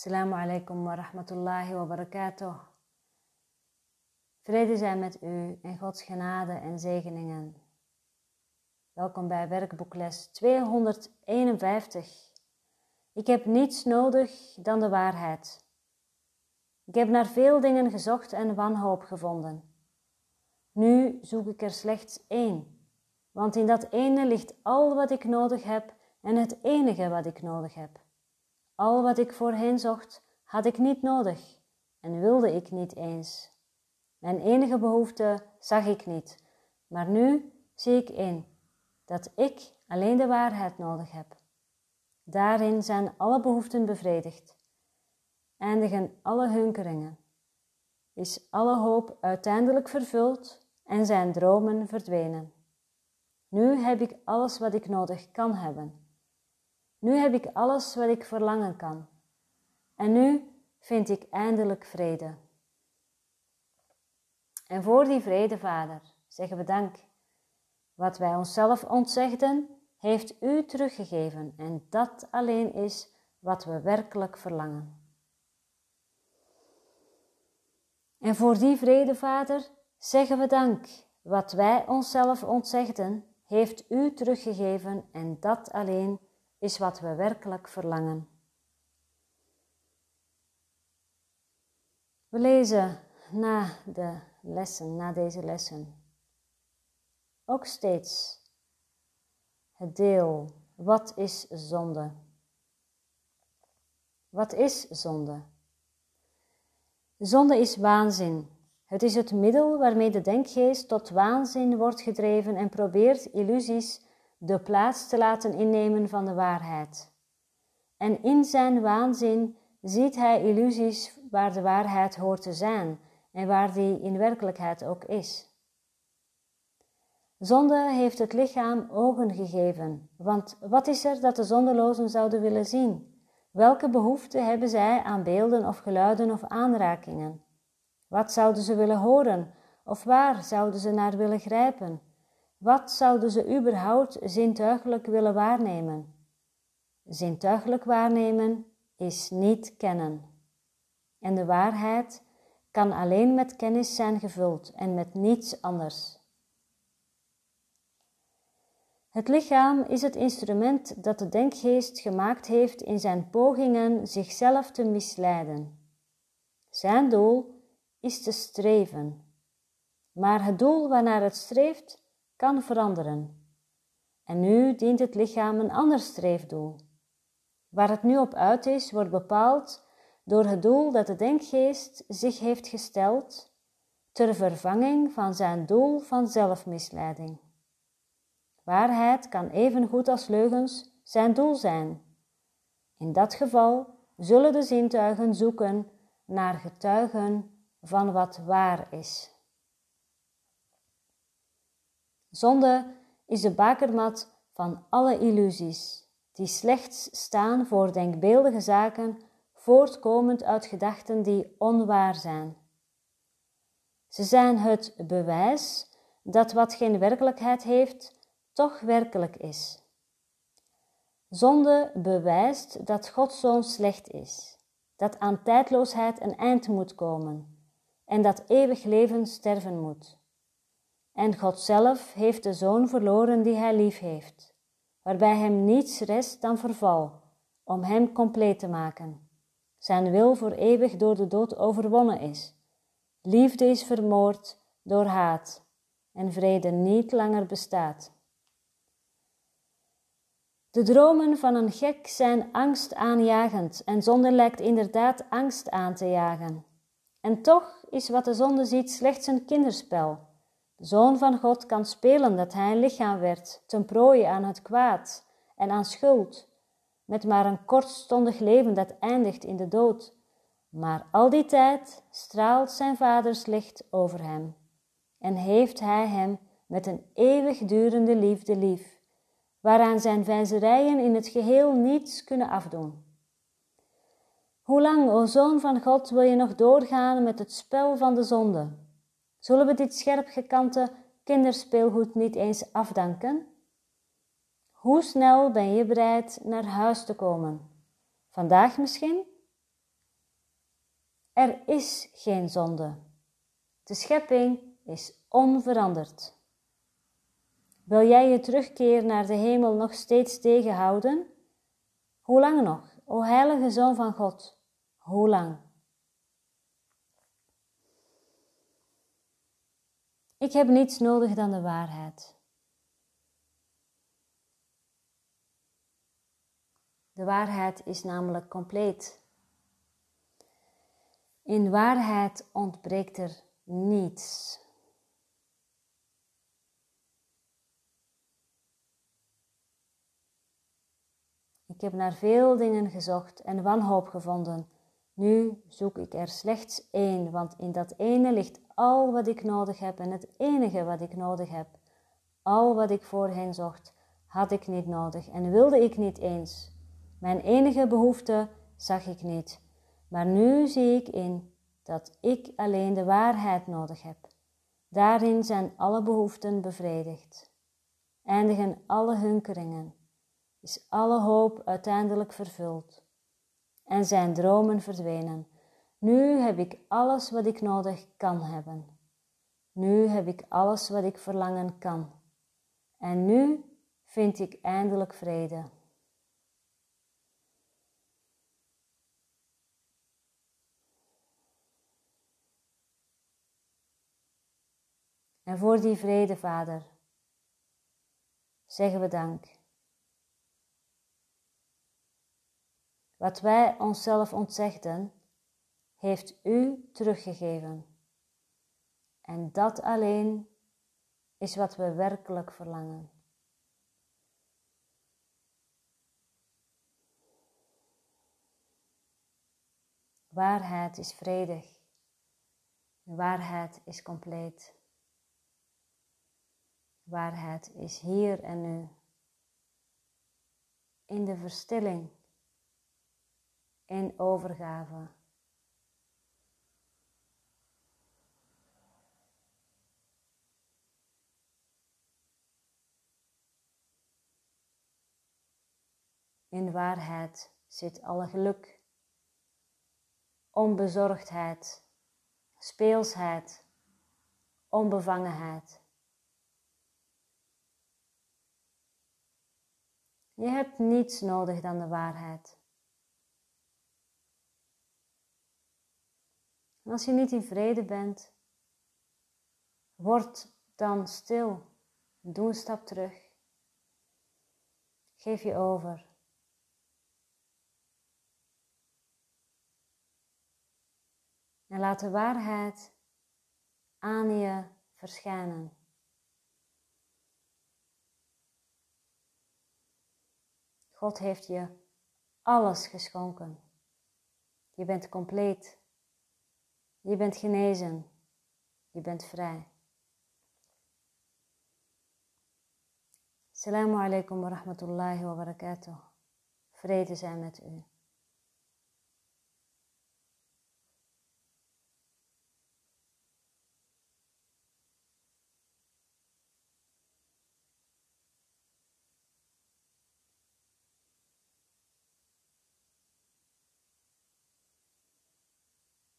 Assalamu alaikum wa rahmatullahi wa barakatuh. Vrede zijn met u en Gods genade en zegeningen. Welkom bij werkboekles 251. Ik heb niets nodig dan de waarheid. Ik heb naar veel dingen gezocht en wanhoop gevonden. Nu zoek ik er slechts één, want in dat ene ligt al wat ik nodig heb en het enige wat ik nodig heb. Al wat ik voorheen zocht, had ik niet nodig en wilde ik niet eens. Mijn enige behoefte zag ik niet, maar nu zie ik in dat ik alleen de waarheid nodig heb. Daarin zijn alle behoeften bevredigd, eindigen alle hunkeringen, is alle hoop uiteindelijk vervuld en zijn dromen verdwenen. Nu heb ik alles wat ik nodig kan hebben nu heb ik alles wat ik verlangen kan. En nu vind ik eindelijk vrede. En voor die vrede, Vader, zeggen we dank. Wat wij onszelf ontzegden, heeft U teruggegeven en dat alleen is wat we werkelijk verlangen. En voor die vrede, Vader, zeggen we dank. Wat wij onszelf ontzegden, heeft U teruggegeven en dat alleen is wat we werkelijk verlangen. We lezen na de lessen, na deze lessen, ook steeds het deel wat is zonde? Wat is zonde? Zonde is waanzin. Het is het middel waarmee de denkgeest tot waanzin wordt gedreven en probeert illusies de plaats te laten innemen van de waarheid. En in zijn waanzin ziet hij illusies waar de waarheid hoort te zijn en waar die in werkelijkheid ook is. Zonde heeft het lichaam ogen gegeven, want wat is er dat de zondelozen zouden willen zien? Welke behoefte hebben zij aan beelden of geluiden of aanrakingen? Wat zouden ze willen horen of waar zouden ze naar willen grijpen? Wat zouden ze überhaupt zintuigelijk willen waarnemen? Zintuigelijk waarnemen is niet kennen. En de waarheid kan alleen met kennis zijn gevuld en met niets anders. Het lichaam is het instrument dat de denkgeest gemaakt heeft in zijn pogingen zichzelf te misleiden. Zijn doel is te streven, maar het doel waarnaar het streeft kan veranderen. En nu dient het lichaam een ander streefdoel. Waar het nu op uit is, wordt bepaald door het doel dat de denkgeest zich heeft gesteld ter vervanging van zijn doel van zelfmisleiding. Waarheid kan even goed als leugens zijn doel zijn. In dat geval zullen de zintuigen zoeken naar getuigen van wat waar is. Zonde is de bakermat van alle illusies, die slechts staan voor denkbeeldige zaken, voortkomend uit gedachten die onwaar zijn. Ze zijn het bewijs dat wat geen werkelijkheid heeft, toch werkelijk is. Zonde bewijst dat Gods zoon slecht is, dat aan tijdloosheid een eind moet komen en dat eeuwig leven sterven moet. En God zelf heeft de zoon verloren die hij lief heeft, waarbij hem niets rest dan verval, om hem compleet te maken. Zijn wil voor eeuwig door de dood overwonnen is. Liefde is vermoord door haat en vrede niet langer bestaat. De dromen van een gek zijn angst aanjagend en zonde lijkt inderdaad angst aan te jagen. En toch is wat de zonde ziet slechts een kinderspel Zoon van God kan spelen dat hij een lichaam werd, ten prooi aan het kwaad en aan schuld, met maar een kortstondig leven dat eindigt in de dood. Maar al die tijd straalt zijn vaders licht over hem en heeft hij hem met een eeuwigdurende liefde lief, waaraan zijn vijzerijen in het geheel niets kunnen afdoen. Hoe lang, o Zoon van God, wil je nog doorgaan met het spel van de zonde? Zullen we dit scherp gekante kinderspeelgoed niet eens afdanken? Hoe snel ben je bereid naar huis te komen? Vandaag misschien? Er is geen zonde. De schepping is onveranderd. Wil jij je terugkeer naar de hemel nog steeds tegenhouden? Hoe lang nog, o heilige Zoon van God? Hoe lang? Ik heb niets nodig dan de waarheid. De waarheid is namelijk compleet. In waarheid ontbreekt er niets. Ik heb naar veel dingen gezocht en wanhoop gevonden. Nu zoek ik er slechts één, want in dat ene ligt al wat ik nodig heb en het enige wat ik nodig heb. Al wat ik voorheen zocht, had ik niet nodig en wilde ik niet eens. Mijn enige behoefte zag ik niet, maar nu zie ik in dat ik alleen de waarheid nodig heb. Daarin zijn alle behoeften bevredigd. Eindigen alle hunkeringen, is alle hoop uiteindelijk vervuld en zijn dromen verdwenen. Nu heb ik alles wat ik nodig kan hebben. Nu heb ik alles wat ik verlangen kan. En nu vind ik eindelijk vrede. En voor die vrede, Vader, zeggen we dank. Wat wij onszelf ontzegden, heeft U teruggegeven. En dat alleen is wat we werkelijk verlangen. Waarheid is vredig. Waarheid is compleet. Waarheid is hier en nu. In de verstilling. In overgave. In waarheid zit alle geluk, onbezorgdheid, speelsheid, onbevangenheid. Je hebt niets nodig dan de waarheid. En als je niet in vrede bent, word dan stil. Doe een stap terug. Geef je over. En laat de waarheid aan je verschijnen. God heeft je alles geschonken. Je bent compleet. Je bent genezen. Je bent vrij. Assalamu alaikum wa rahmatullahi wa barakatuh. Vrede zijn met u.